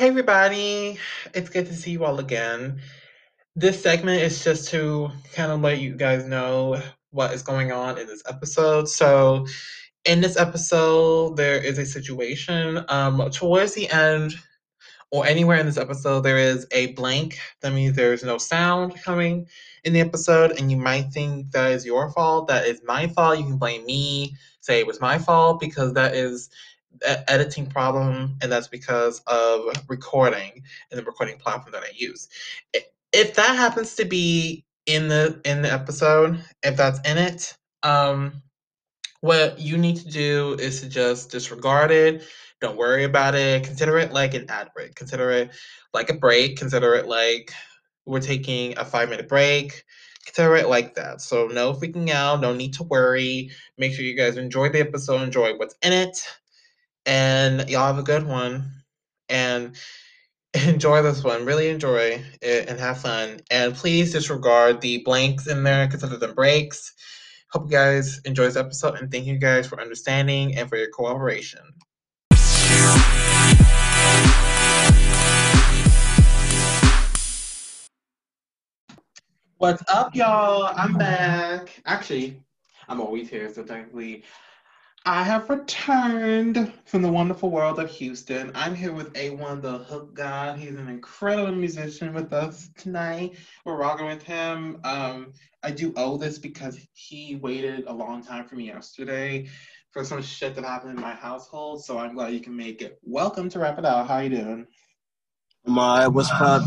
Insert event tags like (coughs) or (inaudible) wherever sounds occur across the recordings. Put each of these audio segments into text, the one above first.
Hey, everybody. It's good to see you all again. This segment is just to kind of let you guys know what is going on in this episode. So, in this episode, there is a situation. Um, towards the end, or anywhere in this episode, there is a blank. That means there's no sound coming in the episode, and you might think that is your fault. That is my fault. You can blame me, say it was my fault, because that is editing problem, and that's because of recording and the recording platform that I use. If that happens to be in the in the episode, if that's in it, um, what you need to do is to just disregard it. Don't worry about it. Consider it like an ad break. Consider it like a break. Consider it like we're taking a five minute break. Consider it like that. So no freaking out. No need to worry. Make sure you guys enjoy the episode. Enjoy what's in it. And y'all have a good one. And (laughs) enjoy this one. Really enjoy it and have fun. And please disregard the blanks in there. Consider them breaks. Hope you guys enjoy this episode and thank you guys for understanding and for your cooperation. What's up, y'all? I'm back. Actually, I'm always here, so technically, I have returned from the wonderful world of Houston. I'm here with A1, the hook god. He's an incredible musician with us tonight. We're rocking with him. Um, I do owe this because he waited a long time for me yesterday for some shit that happened in my household. So I'm glad you can make it. Welcome to Wrap It Out. How you doing? My what's up?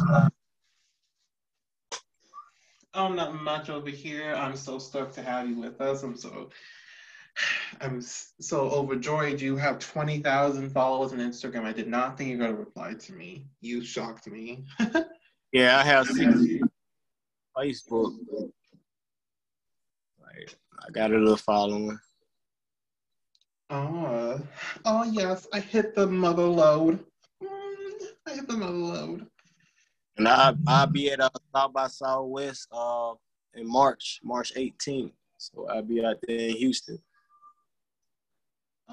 Oh, not much over here. I'm so stoked to have you with us. I'm so I'm so overjoyed. You have 20,000 followers on Instagram. I did not think you were going to reply to me. You shocked me. (laughs) yeah, I have Facebook. Like, I got a little following. Oh, oh yes, I hit the mother load. Mm, I hit the mother load. And I I'll be at uh, South by Southwest uh in March, March 18th. So I'll be out there in Houston.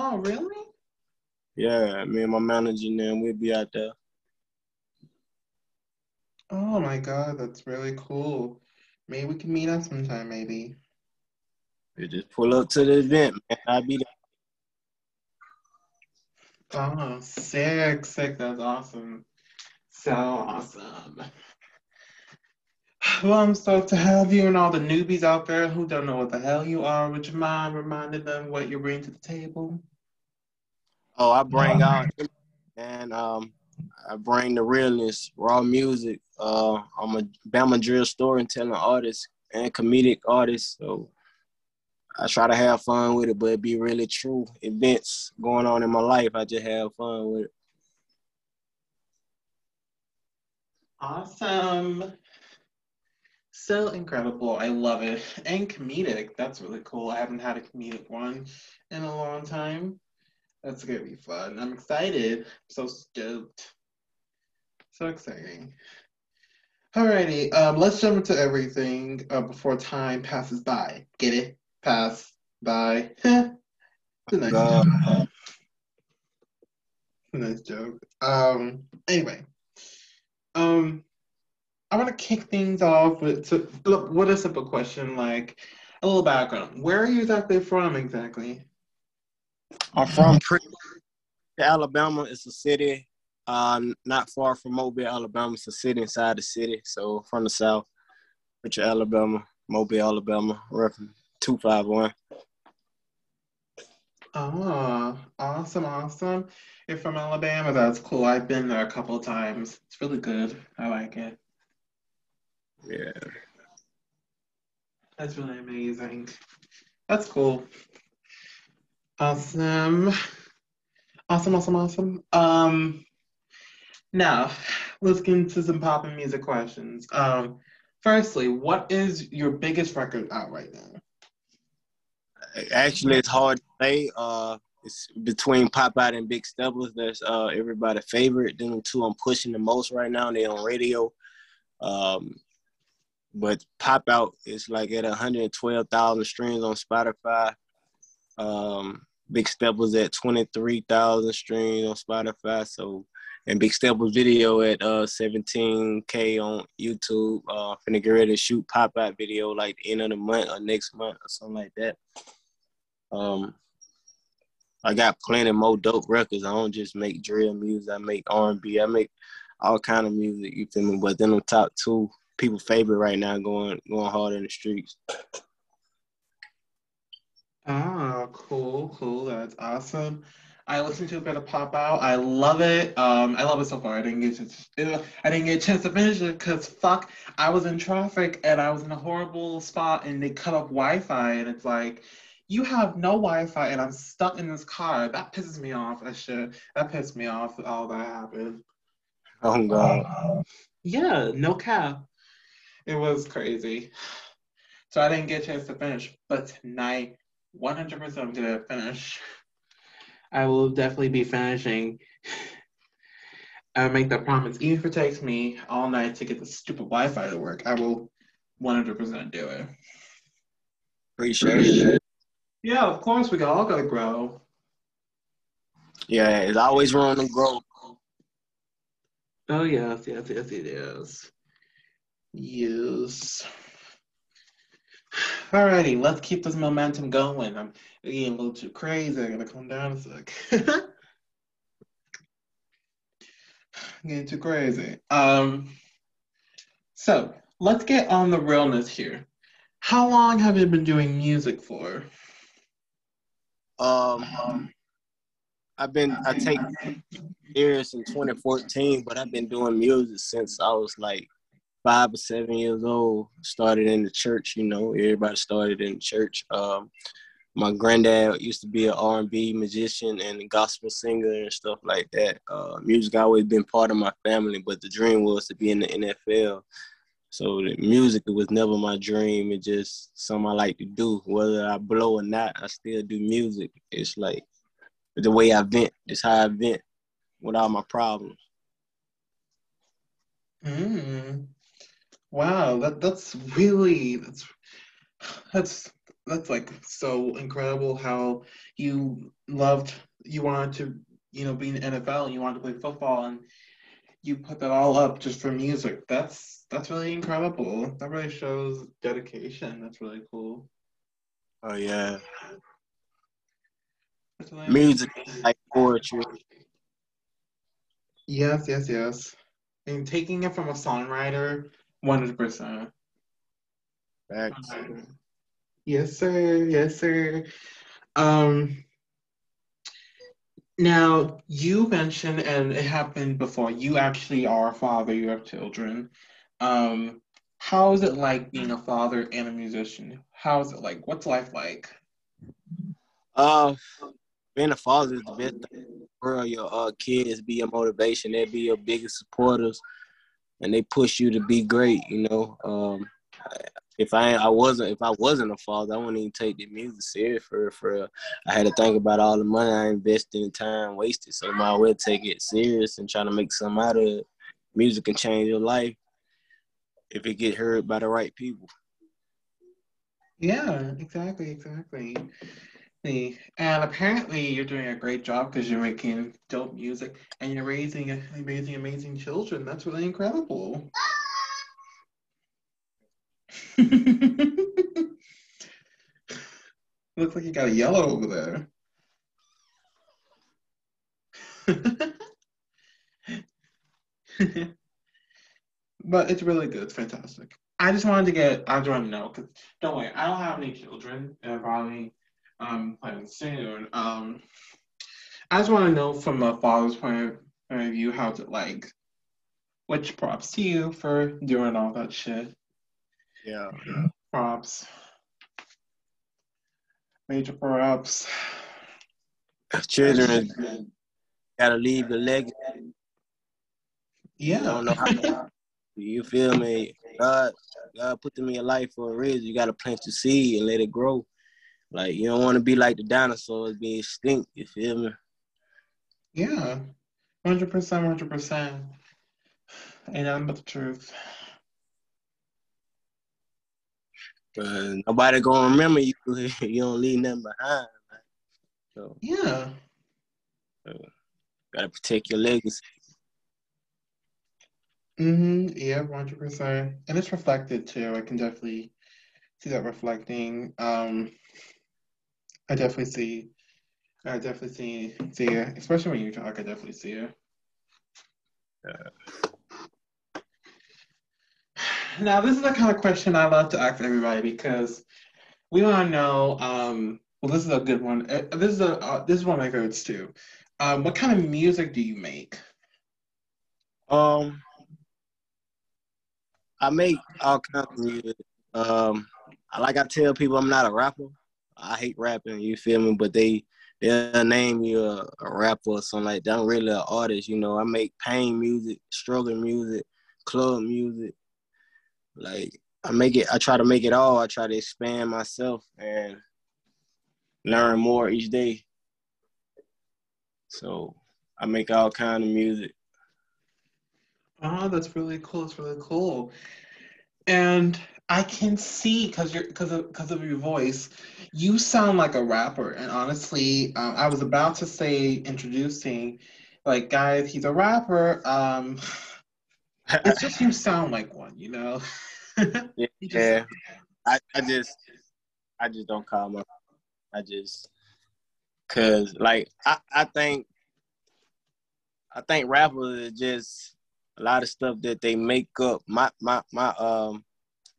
Oh, really? Yeah, me and my manager and we'll be out there. Oh my god, that's really cool. Maybe we can meet up sometime, maybe. We just pull up to the event, man. I'll be there. Oh, sick, sick. That's awesome. So awesome. (sighs) Well, I'm stoked to have you and all the newbies out there who don't know what the hell you are. Would you mind reminding them what you bring to the table? Oh, I bring out and um, I bring the realness, raw music. Uh, I'm a Bama drill storytelling artist and comedic artist, so I try to have fun with it, but it be really true events going on in my life. I just have fun with it. Awesome. So incredible. I love it. And comedic. That's really cool. I haven't had a comedic one in a long time. That's gonna be fun. I'm excited. I'm so stoked. So exciting. Alrighty, um, let's jump into everything uh, before time passes by. Get it? Pass by. (laughs) uh, joke. nice joke. Um, anyway, um, I want to kick things off with so, look, what a simple question, like a little background. Where are you exactly from exactly? I'm from Alabama. It's a city uh, not far from Mobile, Alabama. It's a city inside the city. So from the south, Prichard, Alabama, Mobile, Alabama, reference 251. Oh, awesome, awesome. You're from Alabama. That's cool. I've been there a couple of times. It's really good. I like it. Yeah. That's really amazing. That's cool. Awesome. Awesome, awesome, awesome. Um now let's get into some popping music questions. Um firstly, what is your biggest record out right now? Actually it's hard to say. Uh it's between Pop Out and Big Steppers. That's uh everybody's favorite. Them two I'm pushing the most right now. They on radio. Um but Pop Out is like at 112,000 streams on Spotify. Um, Big Step was at 23,000 streams on Spotify. So and Big Step's video at uh 17k on YouTube. Uh, finna get ready to shoot pop out video like the end of the month or next month or something like that. Um, I got plenty more dope records. I don't just make drill music. I make R and B. I make all kind of music. You feel me? But then the top two people favorite right now going going hard in the streets. Ah, cool, cool. That's awesome. I listened to a bit of Pop Out. I love it. Um, I love it so far. I didn't get to, I didn't get a chance to finish it because fuck, I was in traffic and I was in a horrible spot and they cut off Wi-Fi and it's like, you have no Wi-Fi and I'm stuck in this car. That pisses me off. That shit. That pissed me off. All that happened. Oh god. Yeah, no cap. It was crazy. So I didn't get a chance to finish, but tonight, 100% I'm gonna finish. I will definitely be finishing. I make that promise. Even if it takes me all night to get the stupid Wi-Fi to work, I will 100% do it. Appreciate it. Yeah, of course, we all gotta grow. Yeah, it's always room to grow. Oh yes, yes, yes, it is. Yes. Alrighty, let's keep this momentum going. I'm getting a little too crazy. I gotta calm down a sec. (laughs) getting too crazy. Um, so let's get on the realness here. How long have you been doing music for? Um, I've been I take (laughs) years in 2014, but I've been doing music since I was like five or seven years old. Started in the church, you know. Everybody started in church. Um, my granddad used to be an R&B musician and a gospel singer and stuff like that. Uh, music always been part of my family, but the dream was to be in the NFL. So the music was never my dream. It's just something I like to do. Whether I blow or not, I still do music. It's like the way I vent. It's how I vent with all my problems. Mm. Wow, that that's really that's that's that's like so incredible how you loved you wanted to you know be in the NFL and you wanted to play football and you put that all up just for music. That's that's really incredible. That really shows dedication. That's really cool. Oh yeah. Really music like poetry. Yes, yes, yes. And taking it from a songwriter, hundred percent. Yes, sir. Yes, sir. Um, now you mentioned, and it happened before. You actually are a father. You have children. Um, how is it like being a father and a musician? How is it like? What's life like? Uh, being a father is the best thing for your uh, kids. Be your motivation. They be your biggest supporters, and they push you to be great. You know, um, if I I wasn't if I wasn't a father, I wouldn't even take the music serious for for. I had to think about all the money I invested and time wasted, so I might take it serious and try to make something out of it. Music can change your life if it get heard by the right people. Yeah, exactly, exactly. And apparently, you're doing a great job because you're making dope music and you're raising amazing, amazing children. That's really incredible. (laughs) Looks like you got a yellow over there. (laughs) but it's really good. It's fantastic. I just wanted to get, I to know, because don't worry, I don't have any children, probably um, planning soon. Um, I just want to know from a father's point of view, how's it like? Which props to you for doing all that shit. Yeah. Props. Major props. Children gotta leave the legacy. Yeah. You, you feel me? God, God put them in your life for a reason. You gotta plant your seed and let it grow. Like you don't want to be like the dinosaurs being extinct. You feel me? Yeah, hundred percent, hundred percent. Ain't nothing but the truth. But nobody gonna remember you. (laughs) you don't leave nothing behind. So yeah, so, gotta protect your legacy. Mm-hmm. Yeah, one hundred percent. And it's reflected too. I can definitely see that reflecting. Um, I definitely see. I definitely see see it, especially when you talk. I definitely see it. Yeah. Now, this is the kind of question I love to ask everybody because we want to know. Um, well, this is a good one. Uh, this is a uh, this is one of my favorites too. Um, what kind of music do you make? Um, I make all kinds of music. Um, like I tell people, I'm not a rapper. I hate rapping. You feel me? But they they'll name you a, a rapper or something like that. I'm really an artist. You know, I make pain music, struggle music, club music. Like I make it. I try to make it all. I try to expand myself and learn more each day. So I make all kind of music. Oh, that's really cool. It's really cool. And I can see because you're because of because of your voice, you sound like a rapper. And honestly, um, I was about to say introducing, like guys, he's a rapper. Um, (laughs) it's just you sound like one, you know. (laughs) yeah, just, I, I just I just don't call my I just cause like I, I think I think rappers is just a lot of stuff that they make up. My my my um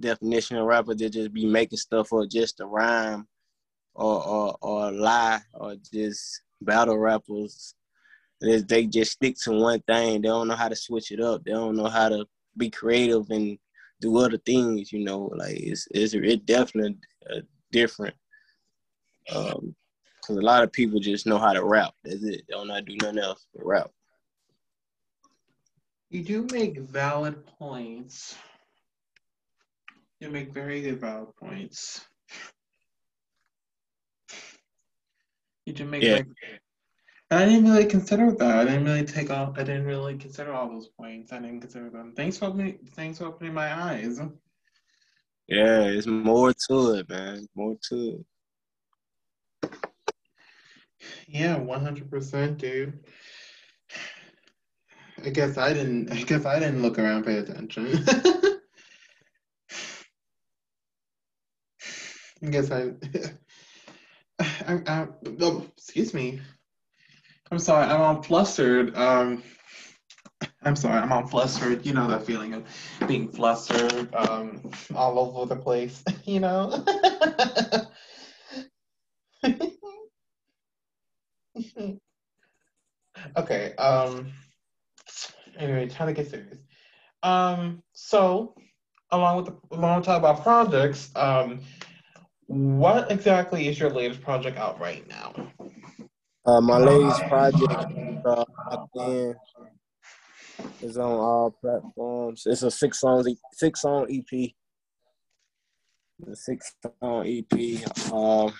definition of rapper they just be making stuff or just a rhyme or or or lie or just battle rappers. They just stick to one thing. They don't know how to switch it up. They don't know how to be creative and do other things. You know, like it's it's it definitely uh, different. Um, cause a lot of people just know how to rap. That's it. They don't know how to do nothing else but rap. You do make valid points. You make very good valid points. You do make yeah. Like, I didn't really consider that. I didn't really take all. I didn't really consider all those points. I didn't consider them. Thanks for opening. Thanks for opening my eyes. Yeah, it's more to it, man. More to it. Yeah, one hundred percent, dude. I guess I didn't. I guess I didn't look around, pay attention. (laughs) Guess I. (laughs) I, I oh, excuse me. I'm sorry. I'm all flustered. Um, I'm sorry. I'm all flustered. You know that feeling of being flustered, um, all over the place. (laughs) You know. (laughs) okay. Um anyway, trying to get serious. Um, so along with the, along with talk about projects, um, what exactly is your latest project out right now? Uh, my latest project uh, is on all platforms. It's a six song six song EP. The six song EP. Um,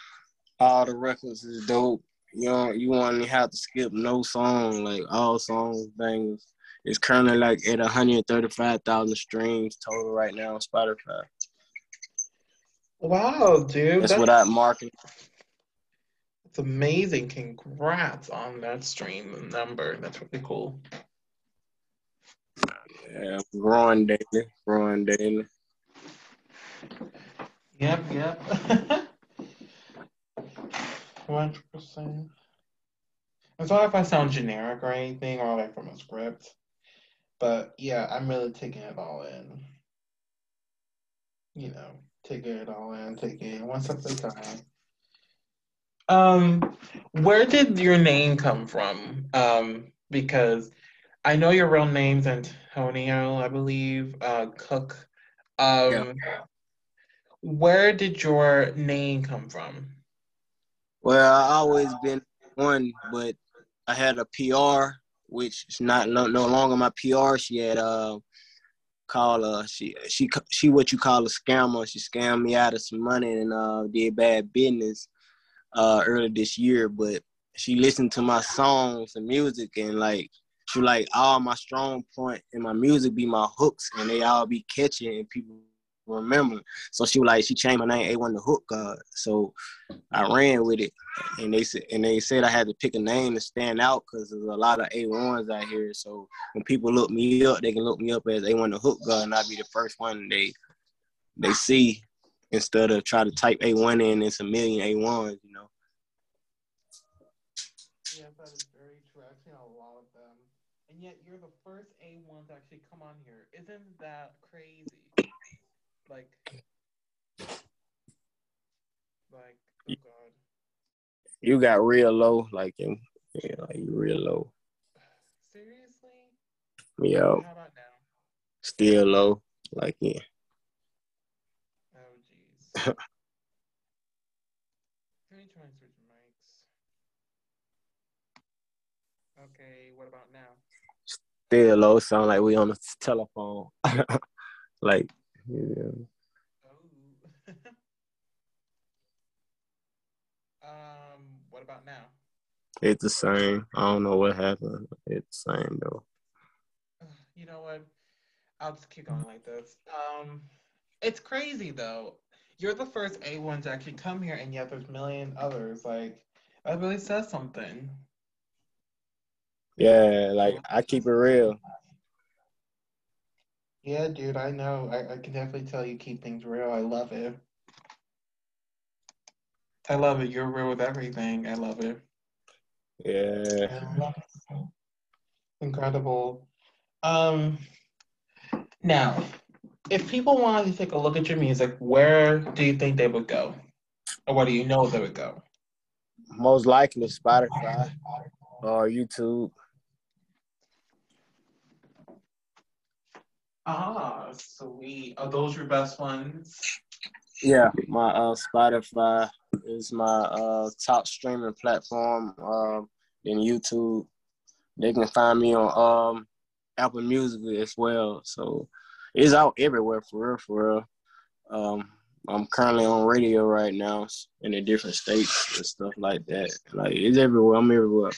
all the records is dope. You know, you only have to skip no song, like all songs, bangers. It's currently like at 135,000 streams total right now on Spotify. Wow, dude. That's, that's without marketing. It's amazing. Congrats on that stream number. That's really cool. Yeah, growing daily, growing daily. Yep, yep. 100%. I'm sorry if I sound generic or anything or like from a script. But yeah, I'm really taking it all in. You know, taking it all in, take it one step at a time. Um, where did your name come from? Um, because I know your real name's Antonio, I believe, uh, Cook. Um, yeah. Where did your name come from? Well, I always been one, but I had a PR which is not no, no longer my PR. She had uh called her. she she she what you call a scammer. She scammed me out of some money and uh did bad business uh earlier this year. But she listened to my songs and music and like she like all my strong point in my music be my hooks and they all be catchy and people remember. So she was like, she changed my name A1 to Hook God. So I ran with it, and they said, and they said I had to pick a name to stand out because there's a lot of A1s out here. So when people look me up, they can look me up as A1 to Hook God, and I'll be the first one they they see instead of try to type A1 in. It's a million A1s, you know. Yeah, that is very true. I've seen a lot of them, and yet you're the first A1 to actually come on here. Isn't that crazy? Like, like, oh god. You got real low, like in, yeah, like you real low. Seriously? Yeah. How about now? Still low, like yeah. Oh jeez. (laughs) Let me try and switch mics. Okay, what about now? Still low. Sound like we on the telephone. (laughs) like yeah. Oh. (laughs) um, what about now? It's the same. I don't know what happened. It's the same though. (sighs) You know what? I'll just keep going like this. Um, it's crazy though. You're the first A1 to actually come here, and yet there's a million others. Like, that really says something. Yeah, like I keep it real. Yeah, dude, I know. I, I can definitely tell you keep things real. I love it. I love it. You're real with everything. I love it. Yeah. Love it. Incredible. Um, now, if people wanted to take a look at your music, where do you think they would go? Or where do you know they would go? Most likely Spotify or YouTube. Ah, sweet. Are those your best ones? Yeah, my uh, Spotify is my uh, top streaming platform. Um, then YouTube, they can find me on um, Apple Music as well. So it's out everywhere for real, for real. Um, I'm currently on radio right now in the different states and stuff like that. Like it's everywhere. I'm everywhere.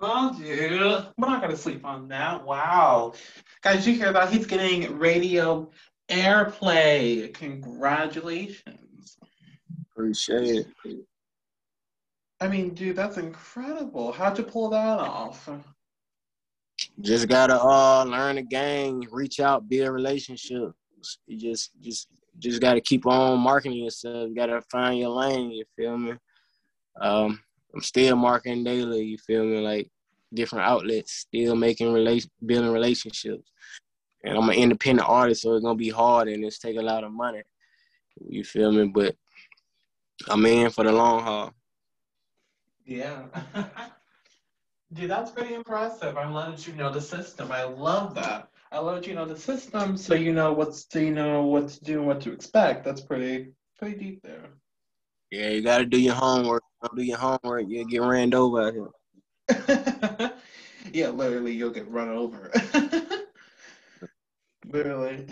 Well, dude, we're not gonna sleep on that. Wow. Guys, you hear that? He's getting radio airplay. Congratulations. Appreciate it. I mean, dude, that's incredible. How'd you pull that off? Just gotta uh learn the game, reach out, build relationships. You just just just gotta keep on marketing yourself. You gotta find your lane, you feel me? Um I'm still marketing daily, you feel me? Like different outlets, still making relation building relationships. And I'm an independent artist, so it's gonna be hard and it's take a lot of money. You feel me? But I'm in for the long haul. Yeah. (laughs) Dude, that's pretty impressive. I'm letting you know the system. I love that. I love you know the system, so you know what's you know what to do and what to expect. That's pretty pretty deep there. Yeah, you gotta do your homework. Don't do your homework, you'll get ran over out here. (laughs) yeah, literally, you'll get run over. (laughs) literally.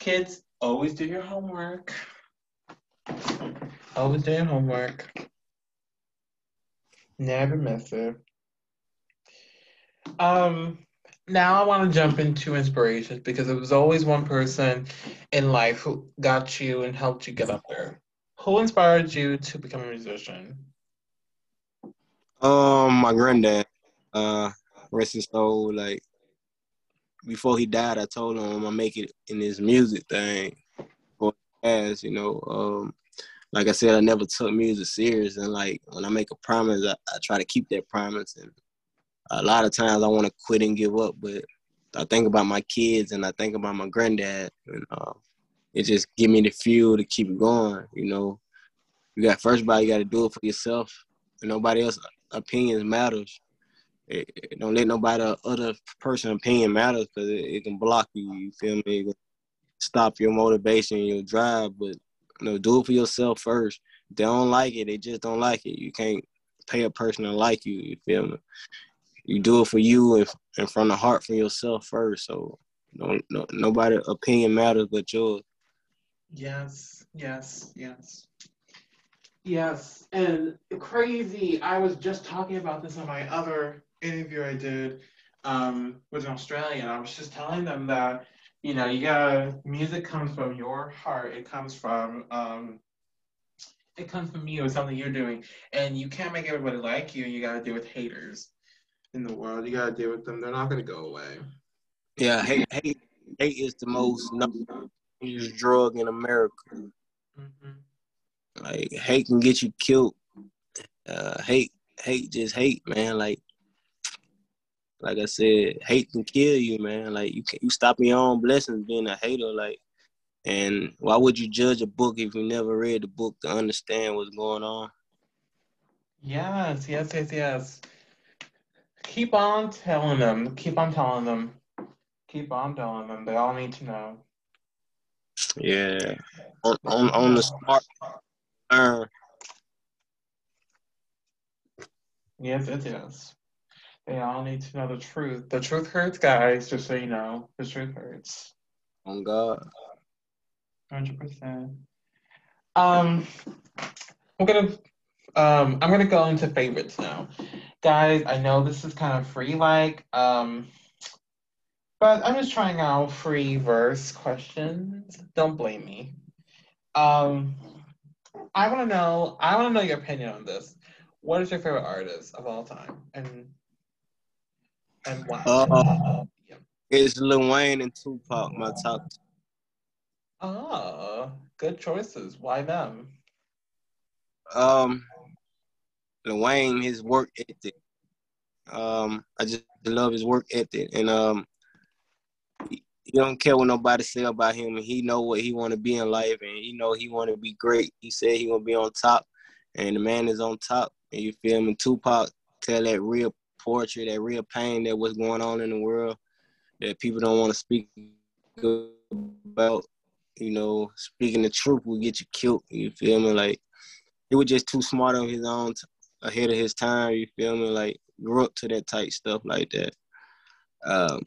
Kids, always do your homework. Always do your homework. Never miss it. Um, now I want to jump into inspirations because it was always one person in life who got you and helped you get up there. Who inspired you to become a musician? Um, my granddad, uh, rest his soul. Like before he died, I told him I'm gonna make it in this music thing. For as you know, um, like I said, I never took music serious, and like when I make a promise, I, I try to keep that promise. And a lot of times I want to quit and give up, but I think about my kids and I think about my granddad, and uh, it just give me the fuel to keep going. You know, you got first, by you got to do it for yourself. Nobody else opinions matters. It, it don't let nobody other person opinion matters because it, it, can block you. You feel me? Stop your motivation, your drive. But you know, do it for yourself first. They don't like it, they just don't like it. You can't pay a person to like you. You feel me? You do it for you and, and from the heart for yourself first. So don't no, nobody opinion matters but yours. Yes, yes, yes. Yes, and crazy. I was just talking about this on my other interview I did um, with an Australian. I was just telling them that you know, you gotta music comes from your heart. It comes from um it comes from you, it's something you're doing. And you can't make everybody like you, you gotta deal with haters in the world. You gotta deal with them. They're not gonna go away. Yeah, hate hate hate is the most dangerous drug in America. Mm-hmm. Like hate can get you killed. Uh, hate hate just hate, man. Like like I said, hate can kill you, man. Like you can you stop your own blessings being a hater. Like, and why would you judge a book if you never read the book to understand what's going on? Yes, yes, yes, yes. Keep on telling them. Keep on telling them. Keep on telling them. They all need to know. Yeah, on on, on the smart. Uh, yes, it is. They all need to know the truth. The truth hurts, guys, just so you know. The truth hurts. On God. 100%. Um, I'm gonna, um, I'm gonna go into favorites now. Guys, I know this is kind of free like, um, but I'm just trying out free verse questions. Don't blame me. Um, I want to know, I want to know your opinion on this. What is your favorite artist of all time? And and why? Uh, yeah. It's Lil Wayne and Tupac, my top. Two. Ah, good choices. Why them? Um, Lil Wayne, his work ethic. Um, I just love his work ethic, and um, he, don't care what nobody say about him, and he know what he want to be in life, and he know he want to be great. He said he gonna be on top, and the man is on top. And you feel me? Tupac tell that real portrait, that real pain that what's going on in the world that people don't want to speak about. You know, speaking the truth will get you killed. You feel me? Like he was just too smart on his own, ahead of his time. You feel me? Like grew up to that type stuff like that. Um,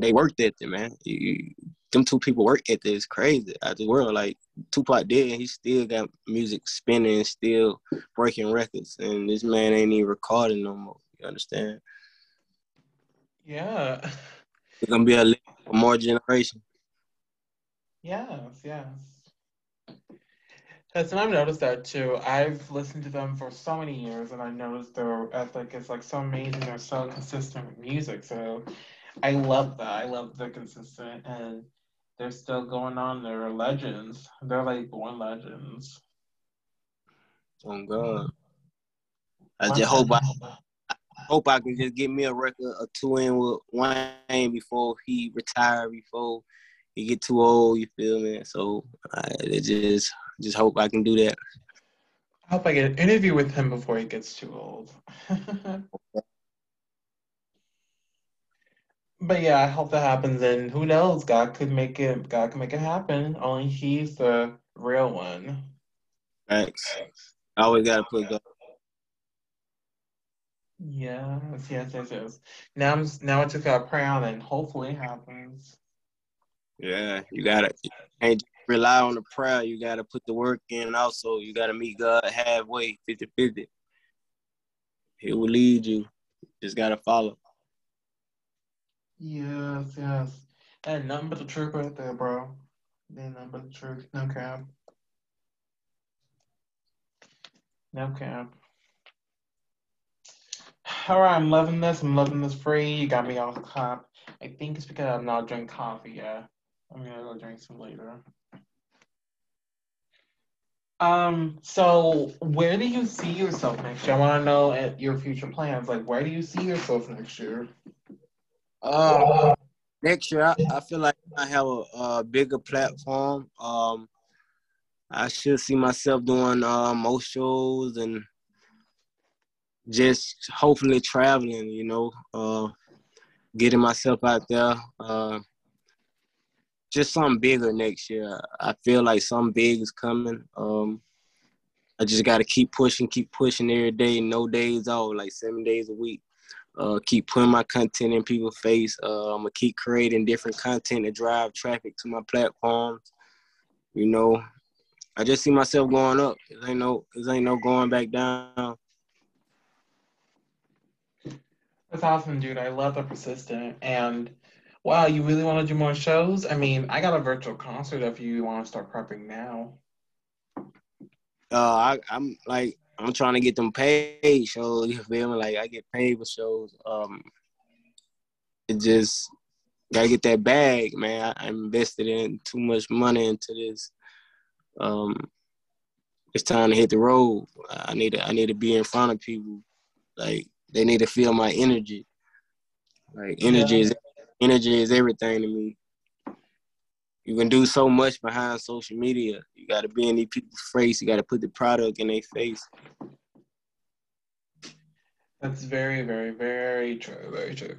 they worked at it, man. You, them two people work at this crazy out the world. Like Tupac did, he still got music spinning, still breaking records, and this man ain't even recording no more. You understand? Yeah. It's gonna be a for more generation. Yes, yes. Yes, and I've noticed that too. I've listened to them for so many years, and I noticed their ethic is like so amazing. They're so consistent with music, so I love that. I love they're consistent, and they're still going on. They're legends. They're like born legends. Oh God! I just hope I, I hope I can just get me a record or two in with Wayne before he retire, before he get too old. You feel me? So I just just hope I can do that. I hope I get an interview with him before he gets too old. (laughs) But yeah, I hope that happens. And who knows? God could make it. God can make it happen. Only He's the real one. Thanks. I always gotta put God. Yes, yes, yes, yes. Now I'm now I just gotta pray on and hopefully it happens. Yeah, you gotta and rely on the prayer. You gotta put the work in. Also, you gotta meet God halfway, 50-50. He will lead you. Just gotta follow. Yes, yes. And nothing but the truth right there, bro. Ain't nothing but the truth. No cap. No cap. All right, I'm loving this. I'm loving this free. You got me off the clap. I think it's because I'm not drinking coffee yet. I'm gonna go drink some later. Um, so where do you see yourself next year? I want to know at your future plans. Like, where do you see yourself next year? Uh, next year, I, I feel like I have a, a, bigger platform. Um, I should see myself doing uh, shows and just hopefully traveling. You know, uh, getting myself out there. Uh, just something bigger next year. I feel like something big is coming. Um, I just got to keep pushing, keep pushing every day, no days off, like seven days a week uh, keep putting my content in people's face. Uh, I'm gonna keep creating different content to drive traffic to my platforms. You know, I just see myself going up. It ain't no, it ain't no going back down. That's awesome, dude. I love the persistent. And Wow, you really want to do more shows? I mean, I got a virtual concert if you want to start prepping now. Uh, I, I'm like I'm trying to get them paid shows. You feel me? Like I get paid for shows. Um, it just gotta get that bag, man. I, I invested in too much money into this. Um, it's time to hit the road. I need to I need to be in front of people. Like they need to feel my energy. Like energy yeah. is energy is everything to me. You can do so much behind social media. You got to be in these people's face. You got to put the product in their face. That's very, very, very true. Very true.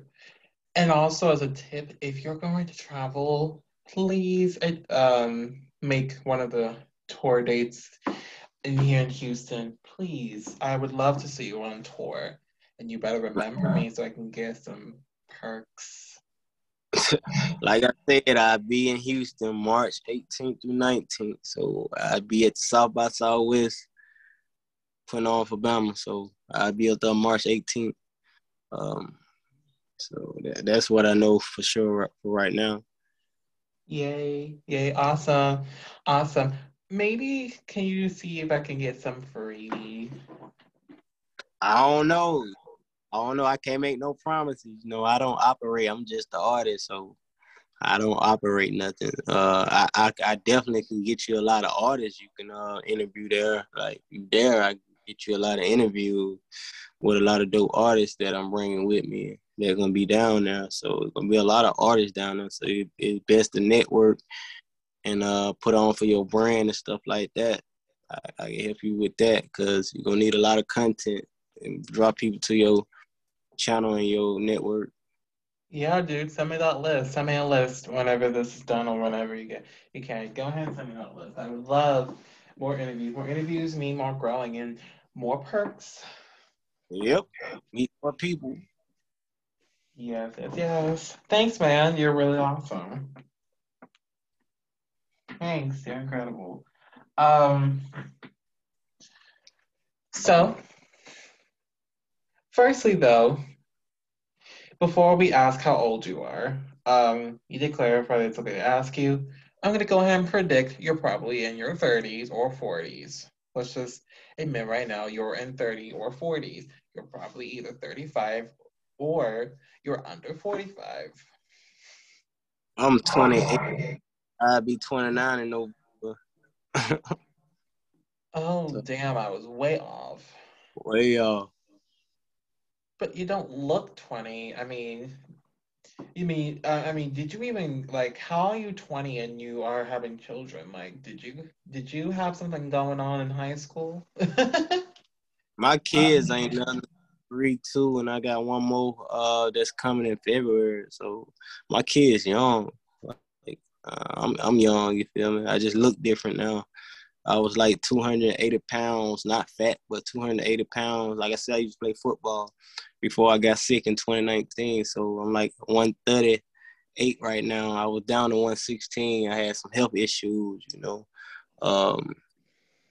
And also, as a tip, if you're going to travel, please um, make one of the tour dates in here in Houston. Please, I would love to see you on tour, and you better remember me so I can get some perks. (laughs) like I said, I'll be in Houston March 18th through 19th. So I'll be at the South by Southwest putting on for Bama. So I'll be up there March 18th. Um, so that, that's what I know for sure for right now. Yay, yay, awesome, awesome. Maybe can you see if I can get some free? I don't know. I don't know. I can't make no promises. You know, I don't operate. I'm just the artist, so I don't operate nothing. Uh, I, I, I definitely can get you a lot of artists you can uh interview there. Like there, I get you a lot of interviews with a lot of dope artists that I'm bringing with me. They're gonna be down there, so it's gonna be a lot of artists down there. So it, it's best to network and uh put on for your brand and stuff like that. I, I can help you with that because you're gonna need a lot of content and draw people to your channel and your network. Yeah, dude, send me that list. Send me a list whenever this is done or whenever you get you can. Go ahead and send me that list. I would love more interviews. More interviews mean more growing and more perks. Yep. Meet more people. Yes, yes, yes. Thanks, man. You're really awesome. Thanks. You're incredible. Um so Firstly, though, before we ask how old you are, um, you did clarify that it's okay to ask you. I'm going to go ahead and predict you're probably in your 30s or 40s. Let's just admit right now you're in 30 or 40s. You're probably either 35 or you're under 45. I'm 28. I'll be 29 in November. (laughs) oh, damn, I was way off. Way off. But you don't look 20. I mean, you mean, uh, I mean, did you even like how are you 20 and you are having children? Like, did you did you have something going on in high school? (laughs) My kids um, ain't nothing three, two, and I got one more uh that's coming in February. So my kids young. Like uh, I'm I'm young, you feel me? I just look different now. I was like 280 pounds, not fat, but 280 pounds. Like I said, I used to play football before I got sick in 2019. So I'm like 138 right now. I was down to 116. I had some health issues, you know. Um,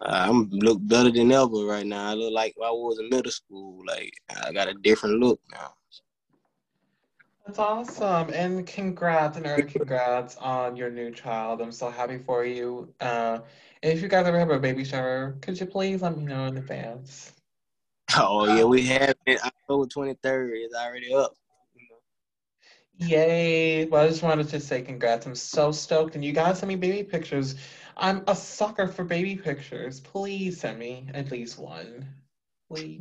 I'm look better than ever right now. I look like I was in middle school. Like I got a different look now. That's awesome. And congrats and early congrats on your new child. I'm so happy for you. Uh, if you guys ever have a baby shower, could you please let me know in advance? Oh yeah, (gasps) we have it. October 23rd. is already up. Yay. Well, I just wanted to say congrats. I'm so stoked. And you guys send me baby pictures. I'm a sucker for baby pictures. Please send me at least one. Please.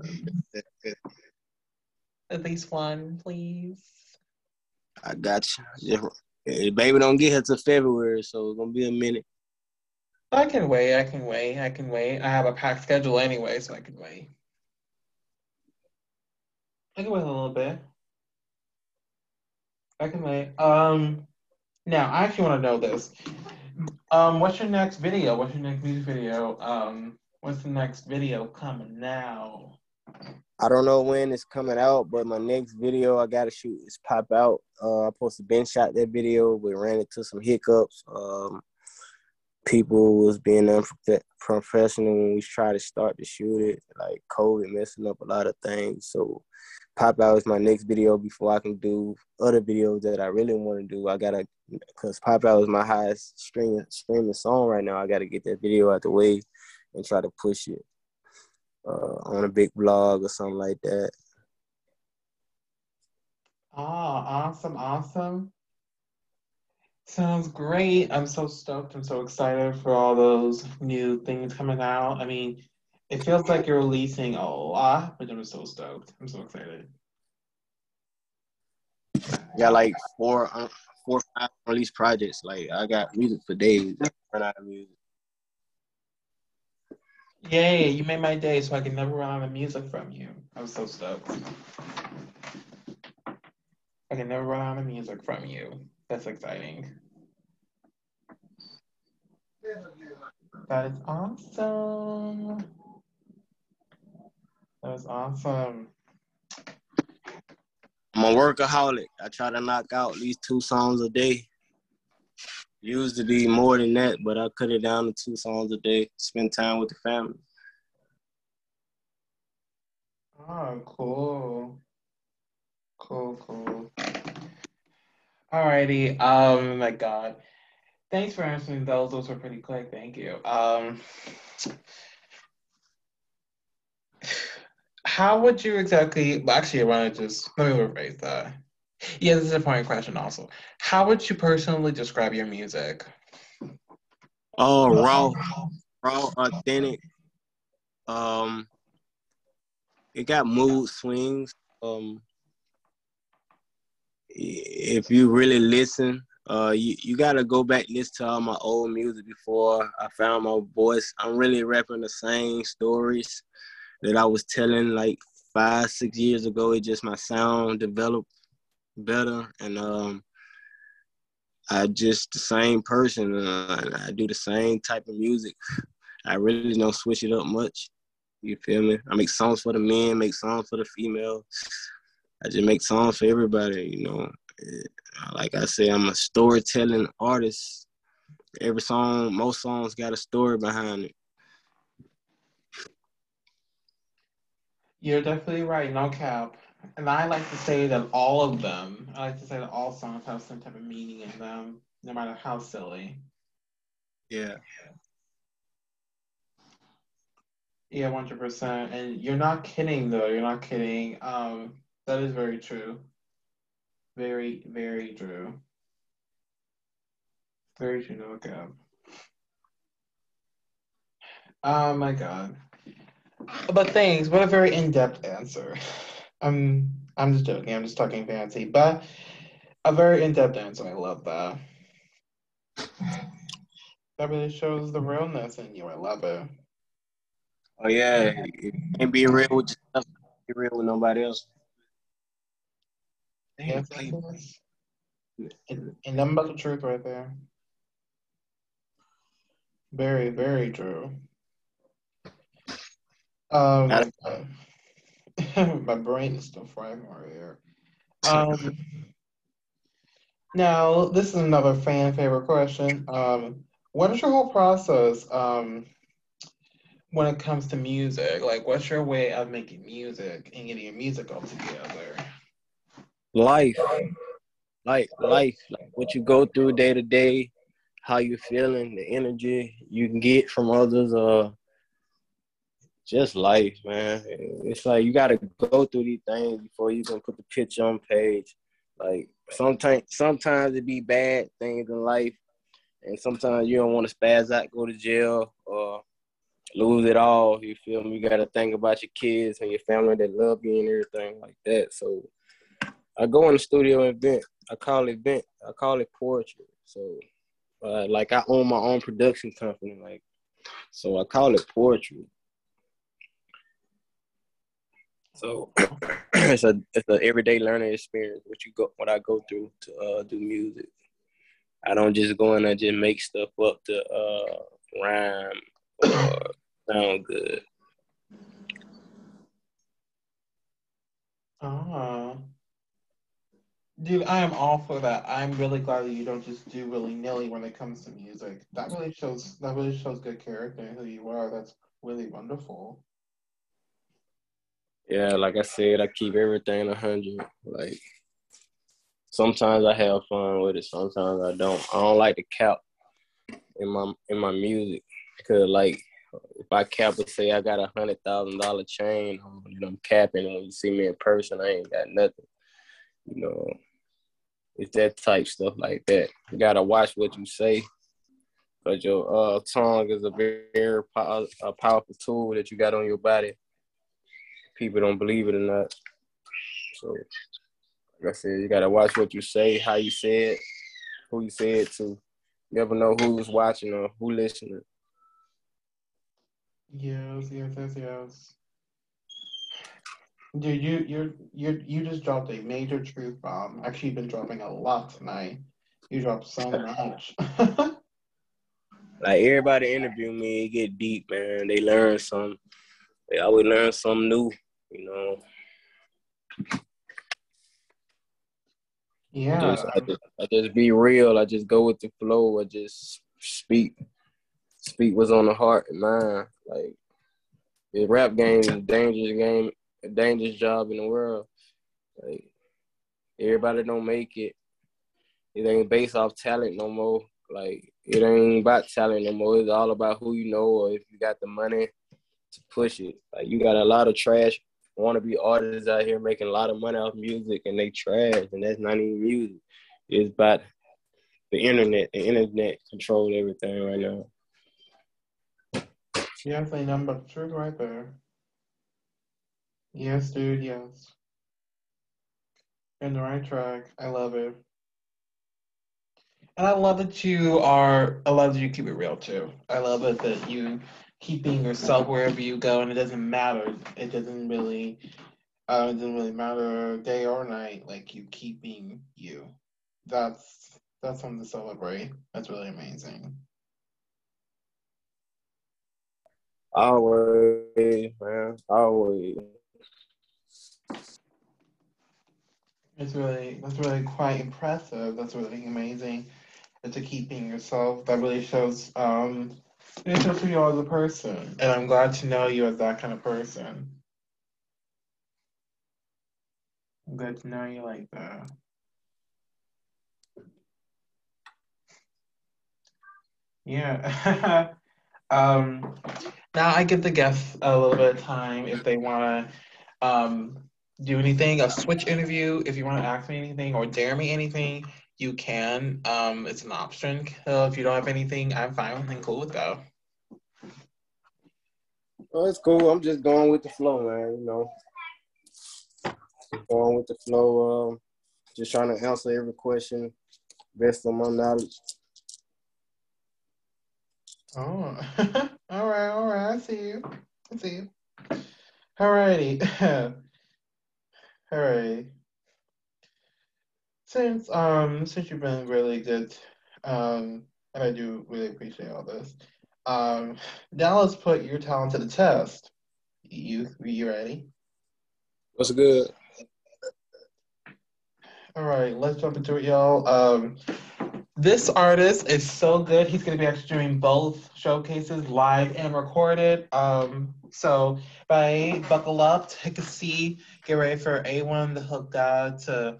at least one, please. I got you. The baby don't get here till February, so it's gonna be a minute. I can wait. I can wait. I can wait. I have a packed schedule anyway, so I can wait. I can wait a little bit. I can wait. Um, now I actually want to know this. Um, what's your next video? What's your next music video? Um, what's the next video coming now? I don't know when it's coming out, but my next video I gotta shoot is pop out. Uh, I posted Ben shot that video, but ran into some hiccups. Um, people was being unprofessional when we tried to start to shoot it. Like COVID messing up a lot of things. So pop out is my next video before I can do other videos that I really want to do. I gotta, cause pop out is my highest streaming streaming song right now. I gotta get that video out the way and try to push it uh, on a big blog or something like that. Oh, awesome, awesome. Sounds great. I'm so stoked. I'm so excited for all those new things coming out. I mean, it feels like you're releasing a lot, but I'm so stoked. I'm so excited. Yeah, like four, uh, four, five release projects. Like I got music for days. Run out of music. Yay! You made my day, so I can never run out of music from you. I'm so stoked. I can never run out of music from you. That's exciting. That is awesome. That was awesome. I'm a workaholic. I try to knock out at least two songs a day. Used to be more than that, but I cut it down to two songs a day. Spend time with the family. Oh, cool. Cool, cool. Alrighty. Um, my God. Thanks for answering those. Those were pretty quick. Thank you. Um, how would you exactly? Well, actually, I want to just let me rephrase that. Yeah, this is a point question also. How would you personally describe your music? Oh, raw, raw, authentic. Um, it got mood swings. Um, if you really listen, uh, you, you gotta go back listen to all my old music before I found my voice. I'm really rapping the same stories that I was telling like five, six years ago. It just my sound developed better, and um, I just the same person. Uh, I do the same type of music. I really don't switch it up much. You feel me? I make songs for the men, make songs for the female. I just make songs for everybody. You know, like I say, I'm a storytelling artist. Every song, most songs got a story behind it. You're definitely right, no cap. And I like to say that all of them, I like to say that all songs have some type of meaning in them, no matter how silly. Yeah. Yeah, 100%. And you're not kidding, though. You're not kidding. Um, that is very true. Very, very true. Very true, no cap. Oh my god. But thanks. What a very in-depth answer. I'm I'm just joking. I'm just talking fancy, but a very in-depth answer. I love that. That really shows the realness in you. I love it. Oh yeah, can't be real with yourself. Be real with nobody else. And, and nothing but the truth right there. Very, very true. Um, (laughs) my brain is still frying right here. (laughs) Um, now, this is another fan favorite question. Um, what is your whole process um, when it comes to music? Like, what's your way of making music and getting your music all together? Life, like life, like what you go through day to day, how you feeling, the energy you can get from others, uh, just life, man. It's like you gotta go through these things before you can put the picture on page. Like sometimes, sometimes it be bad things in life, and sometimes you don't want to spaz out, go to jail, or lose it all. You feel me? You gotta think about your kids and your family that love you and everything like that. So I go in the studio and vent. I call it vent. I call it poetry. So uh, like I own my own production company, like so I call it poetry. So (coughs) it's a it's an everyday learning experience. What you go, what I go through to uh, do music. I don't just go in and just make stuff up to uh, rhyme or (coughs) sound good. Ah. Dude, I am all for that. I'm really glad that you don't just do willy nilly when it comes to music. That really shows that really shows good character who you are. That's really wonderful. Yeah, like I said, I keep everything hundred. Like sometimes I have fun with it, sometimes I don't. I don't like to cap in my in my music because like if I cap and say I got a hundred thousand dollar chain on, you know, I'm capping. And when you see me in person, I ain't got nothing. You know, it's that type stuff like that. You gotta watch what you say, but your uh, tongue is a very, very a powerful tool that you got on your body. People don't believe it or not. So, like I said, you gotta watch what you say, how you say it, who you say it to. You never know who's watching or who listening. Yes, yes, yes, yes. Dude, you you you you just dropped a major truth bomb. Actually, you've been dropping a lot tonight. You dropped so much. (laughs) like everybody interview me, get deep, man. They learn some. They always learn something new, you know. Yeah. I just, I just, I just be real. I just go with the flow. I just speak, speak what's on the heart and mind. Like the rap game is a dangerous game a dangerous job in the world. Like everybody don't make it. It ain't based off talent no more. Like it ain't about talent no more. It's all about who you know or if you got the money to push it. Like you got a lot of trash wanna be artists out here making a lot of money off music and they trash and that's not even music. It's about the internet. The internet controls everything right now. Yeah, I say number truth right there. Yes, dude, yes. In the right track. I love it. And I love that you are, I love that you keep it real too. I love it that you keep being yourself wherever you go and it doesn't matter. It doesn't really, uh, it doesn't really matter day or night. Like you keep being you. That's, that's something to celebrate. That's really amazing. Always, man. Always. It's really that's really quite impressive. That's really amazing. To keep being yourself, that really shows um it shows who you are as a person. And I'm glad to know you as that kind of person. I'm glad to know you like that. Yeah. (laughs) um now I give the guests a little bit of time if they wanna um do anything, a switch interview, if you want to ask me anything or dare me anything, you can. Um, it's an option. So if you don't have anything, I'm fine and cool with that. Oh, it's cool. I'm just going with the flow, man. You know, going with the flow. Um, just trying to answer every question best of my knowledge. Oh, (laughs) all right, all right. I see you. I see you. All righty. (laughs) Hooray. Since um since you've been really good, um, and I do really appreciate all this. Um, now let's put your talent to the test. You you ready? What's good? All right, let's jump into it, y'all. Um, this artist is so good. He's going to be actually doing both showcases, live and recorded. Um, so, by buckle up, take a seat, get ready for A1 the Hook God to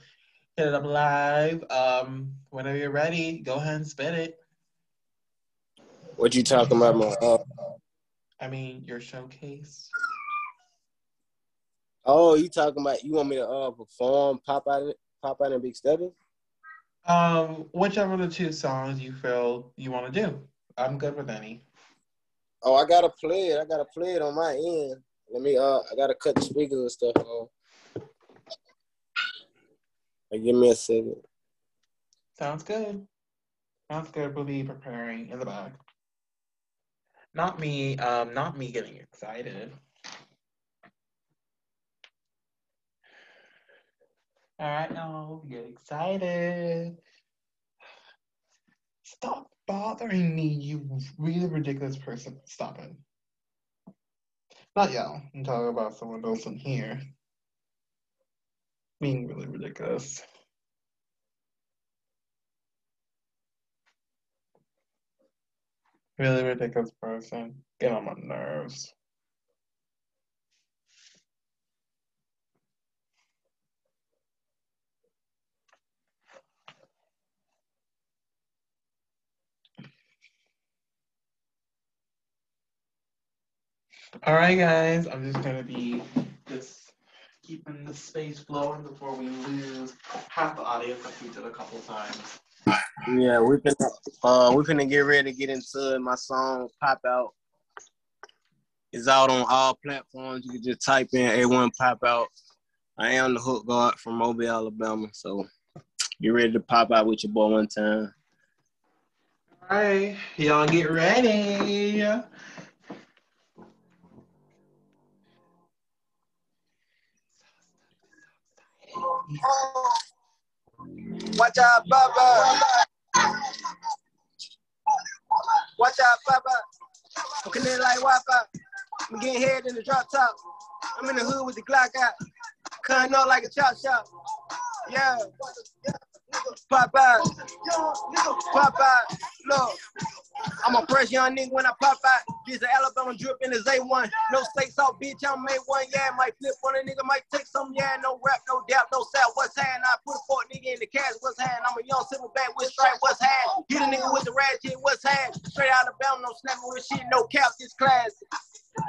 hit it up live. Um, whenever you're ready, go ahead and spin it. What you talking about, my? Uh... I mean, your showcase. Oh, you talking about? You want me to uh perform, pop out, pop out in Big Steppin'? Um, whichever of the two songs you feel you want to do. I'm good with any. Oh, I gotta play it. I gotta play it on my end. Let me. Uh, I gotta cut the speakers and stuff off. Hey, give me a second. Sounds good. Sounds good. We'll be preparing in the back. Not me. Um, not me getting excited. All right, now get excited. Stop bothering me, you really ridiculous person. Stop it. Not y'all. I'm talking about someone else in here. Being really ridiculous. Really ridiculous person. Get on my nerves. All right, guys. I'm just gonna be just keeping the space flowing before we lose half the audience like we did a couple times. Yeah, we can uh we finna get ready to get into. My song Pop Out is out on all platforms. You can just type in A1 Pop Out. I am the Hook God from Mobile, Alabama. So get ready to pop out with your boy one time. All right, y'all get ready. Watch out, Baba. Watch out, Baba. I'm like. I'm getting head in the drop top. I'm in the hood with the Glock out. Cutting up like a chop shop. Yeah. Pop out. Pop out. Look. I'm a fresh young nigga when I pop out. This an Alabama drip in the A1. No stakes off, bitch. I'm made one. Yeah, might flip on a nigga, might take some. Yeah, no rap, no doubt, no sound. What's hand? I put a fork nigga in the cash. What's hand? I'm a young civil back with stripe. What's hand? Hit a nigga with the ratchet. What's hand? Straight out of bound, no snapping with shit, no cap. This class.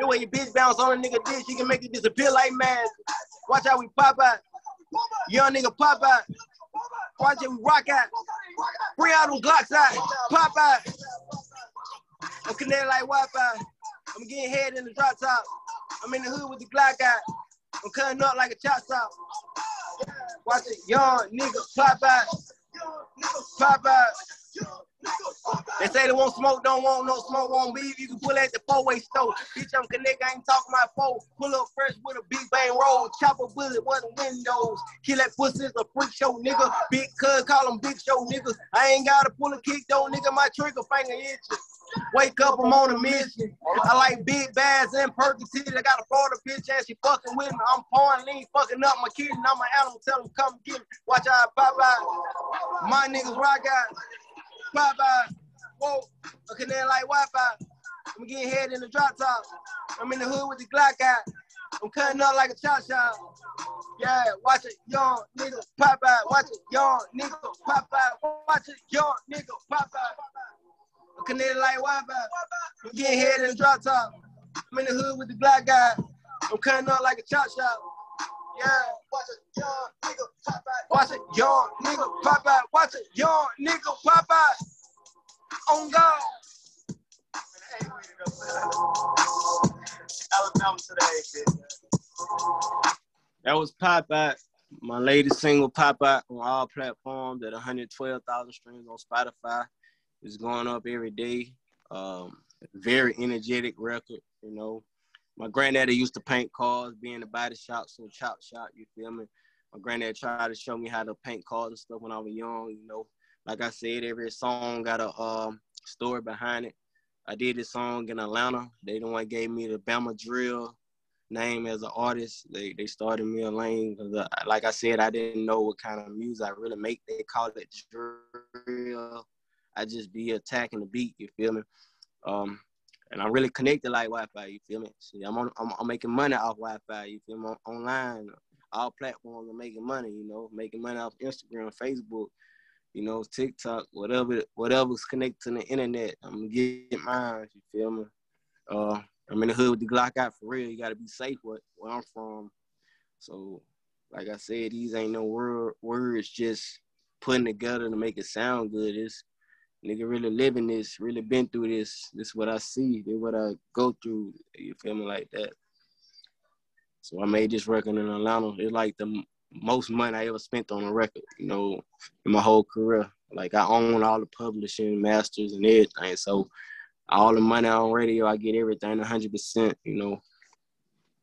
The way your bitch bounce on a nigga dish, you can make it disappear like man. Watch how we pop out. Young nigga pop out. Watch how we rock out. Bring out them Glocks out. Pop out. I'm connected like Wi-Fi. I'm getting head in the drop top. I'm in the hood with the Glock out. I'm cutting up like a chop stop. Watch it, young nigga pop out. Pop out. They say they won't smoke, don't want no smoke, won't leave. You can pull at the four-way stove. Bitch, I'm connected, I ain't talking my foe. Pull up fresh with a big bang roll. Chop a bullet, the windows. Kill that pussy, a freak show, nigga. Big cuz, call them big show niggas. I ain't gotta pull a kick though, nigga. My trigger finger itching. Wake up, I'm on a mission. I like big bags and Percocet. I got a Florida bitch and she fucking with me. I'm pouring lean, fucking up my kid, and I'm an animal. Tell them come get me. Watch out, bye bye. My niggas rock out. Bye bye. Whoa, okay, then like Wi-Fi. I'm getting head in the drop top. I'm in the hood with the Glock out. I'm cutting up like a chop shop. Yeah, watch it, young nigga pop out. Watch it, young nigga pop out. Watch it, young nigga pop out. I'm connected like Wi-Fi. I'm getting head in the drop top. I'm in the hood with the Glock guy. I'm cutting up like a chop shop. Yeah, watch it, young nigga pop out. Watch it, young nigga pop out. Watch it, young nigga pop out. On God. Alabama That was Pop Out. My latest single, Pop Out, on all platforms at 112,000 streams on Spotify. It's going up every day. Um, very energetic record, you know. My granddaddy used to paint cars, be in the body shop, so chop shop, you feel me? My granddad tried to show me how to paint cars and stuff when I was young, you know. Like I said, every song got a um, story behind it. I did this song in Atlanta. They the one gave me the Bama Drill name as an artist. They they started me a lane like I said, I didn't know what kind of music I really make. They call it drill. I just be attacking the beat. You feel me? Um, and I'm really connected like Wi-Fi. You feel me? See, I'm on. I'm, I'm making money off Wi-Fi. You feel me? online, all platforms are making money. You know, making money off Instagram, Facebook you know, TikTok, whatever, whatever's connected to the internet. I'm gonna get mine. You feel me? Uh, I'm in the hood with the Glock out for real. You gotta be safe where, where I'm from. So, like I said, these ain't no word, words just putting together to make it sound good. It's nigga really living this, really been through this. This is what I see. This what I go through. You feel me like that? So I made this record in Atlanta. It's like the most money I ever spent on a record, you know, in my whole career. Like I own all the publishing, masters, and everything. So all the money on radio, I get everything 100%. You know,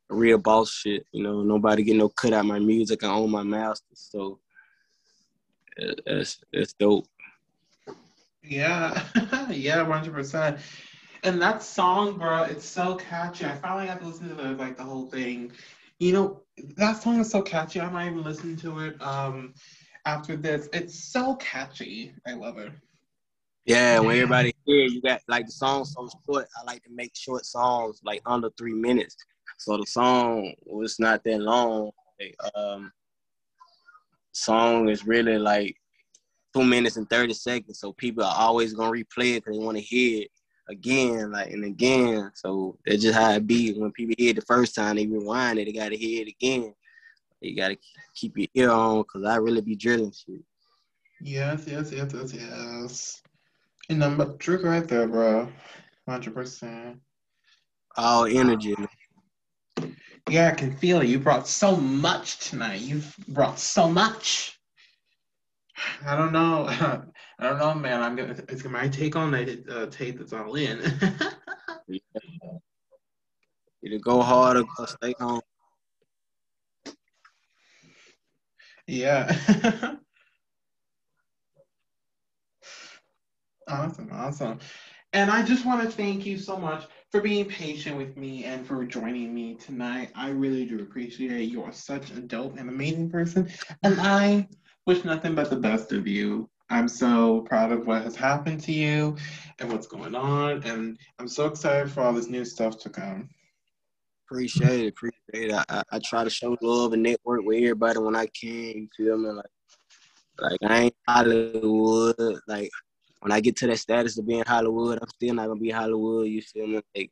real boss shit. You know, nobody get no cut out my music. I own my masters, so it's it's dope. Yeah, (laughs) yeah, 100%. And that song, bro, it's so catchy. I finally got to listen to the, like the whole thing. You know, that song is so catchy. I might even listen to it um, after this. It's so catchy. I love it. Yeah, when everybody here, you got like the song so short. I like to make short songs like under three minutes. So the song was not that long. Like, um, song is really like two minutes and thirty seconds. So people are always gonna replay it because they want to hear it again, like and again. So that's just how it be. When people hear it the first time, they rewind it. They gotta hear it again. You gotta keep your ear on because I really be drilling shit. Yes, yes, yes, yes, yes. And I'm a trick right there, bro. Hundred percent. All energy. Yeah, I can feel it. You brought so much tonight. You've brought so much. I don't know. (laughs) I don't know, man. I'm gonna. It's my take on it. Uh, take this all in. (laughs) yeah. Either go hard or stay home. Yeah. (laughs) awesome, awesome. And I just want to thank you so much for being patient with me and for joining me tonight. I really do appreciate it. You are such a dope and amazing person. And I wish nothing but the best of you. I'm so proud of what has happened to you and what's going on. And I'm so excited for all this new stuff to come. Appreciate it. Appreciate it. I, I, try to show love and network with everybody when I can. You feel me? Like, like I ain't Hollywood. Like when I get to that status of being Hollywood, I'm still not gonna be Hollywood. You feel me? Like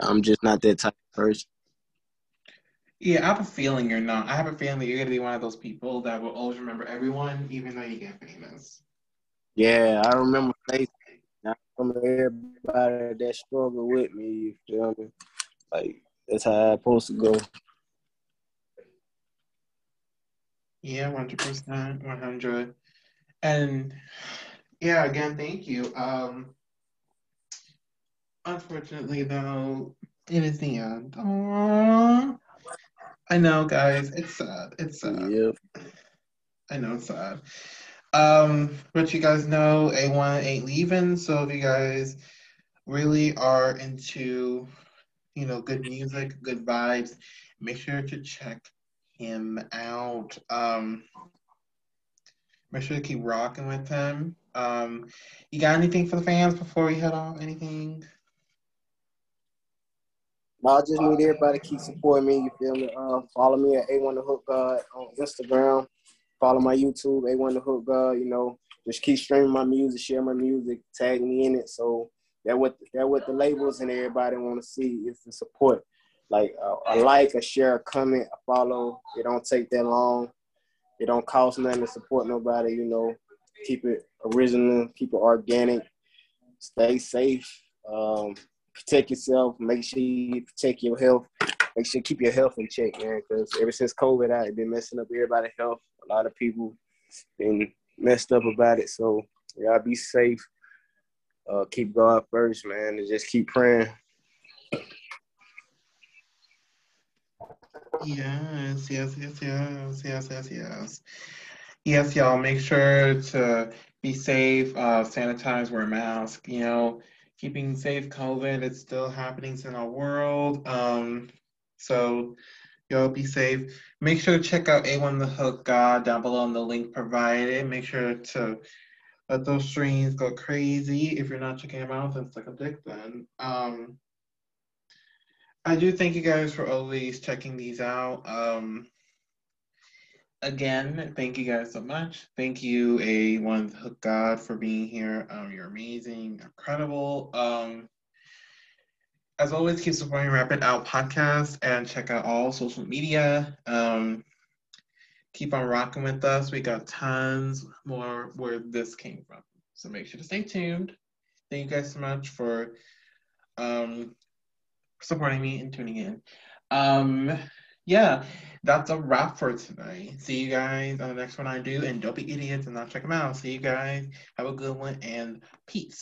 I'm just not that type of person. Yeah, I have a feeling you're not. I have a feeling that you're gonna be one of those people that will always remember everyone, even though you get famous. Yeah, I remember faces. I remember everybody that struggled with me. You feel me? Like that's how I'm supposed to go. Yeah, one hundred percent, one hundred. And yeah, again, thank you. Um, unfortunately, though, it is the end. Aww. I know, guys. It's sad. It's sad. Yep. I know it's sad. Um, but you guys know A1 ain't leaving. So if you guys really are into, you know, good music, good vibes, make sure to check him out. Um, make sure to keep rocking with him. Um, you got anything for the fans before we head off? Anything? I just need everybody to keep supporting me. You feel me? Uh, follow me at A1 the Hook God on Instagram. Follow my YouTube, A1 the Hook God. You know, just keep streaming my music, share my music, tag me in it. So that what that what the labels and everybody want to see is the support. Like uh, a like, a share, a comment, a follow. It don't take that long. It don't cost nothing to support nobody. You know, keep it original, keep it organic, stay safe. Um, protect yourself. Make sure you protect your health. Make sure you keep your health in check, man. Because ever since COVID, I've been messing up everybody's health. A lot of people been messed up about it. So y'all be safe. Uh, keep God first, man, and just keep praying. Yes, yes, yes, yes, yes, yes, yes. Yes, y'all. Make sure to be safe. Uh, sanitize, wear a mask. You know keeping safe COVID. It's still happening in our world. Um, so y'all be safe. Make sure to check out A1 The Hook God down below in the link provided. Make sure to let those streams go crazy. If you're not checking them out, then suck a dick then. Um, I do thank you guys for always checking these out. Um, again, thank you guys so much. Thank you, a one hook God, for being here. Um, you're amazing, incredible. Um, as always, keep supporting Rapid Out Podcast and check out all social media. Um, keep on rocking with us. We got tons more where this came from. So make sure to stay tuned. Thank you guys so much for um, supporting me and tuning in. Um, yeah, that's a wrap for tonight. See you guys on the next one I do. And don't be idiots and not check them out. See you guys. Have a good one and peace.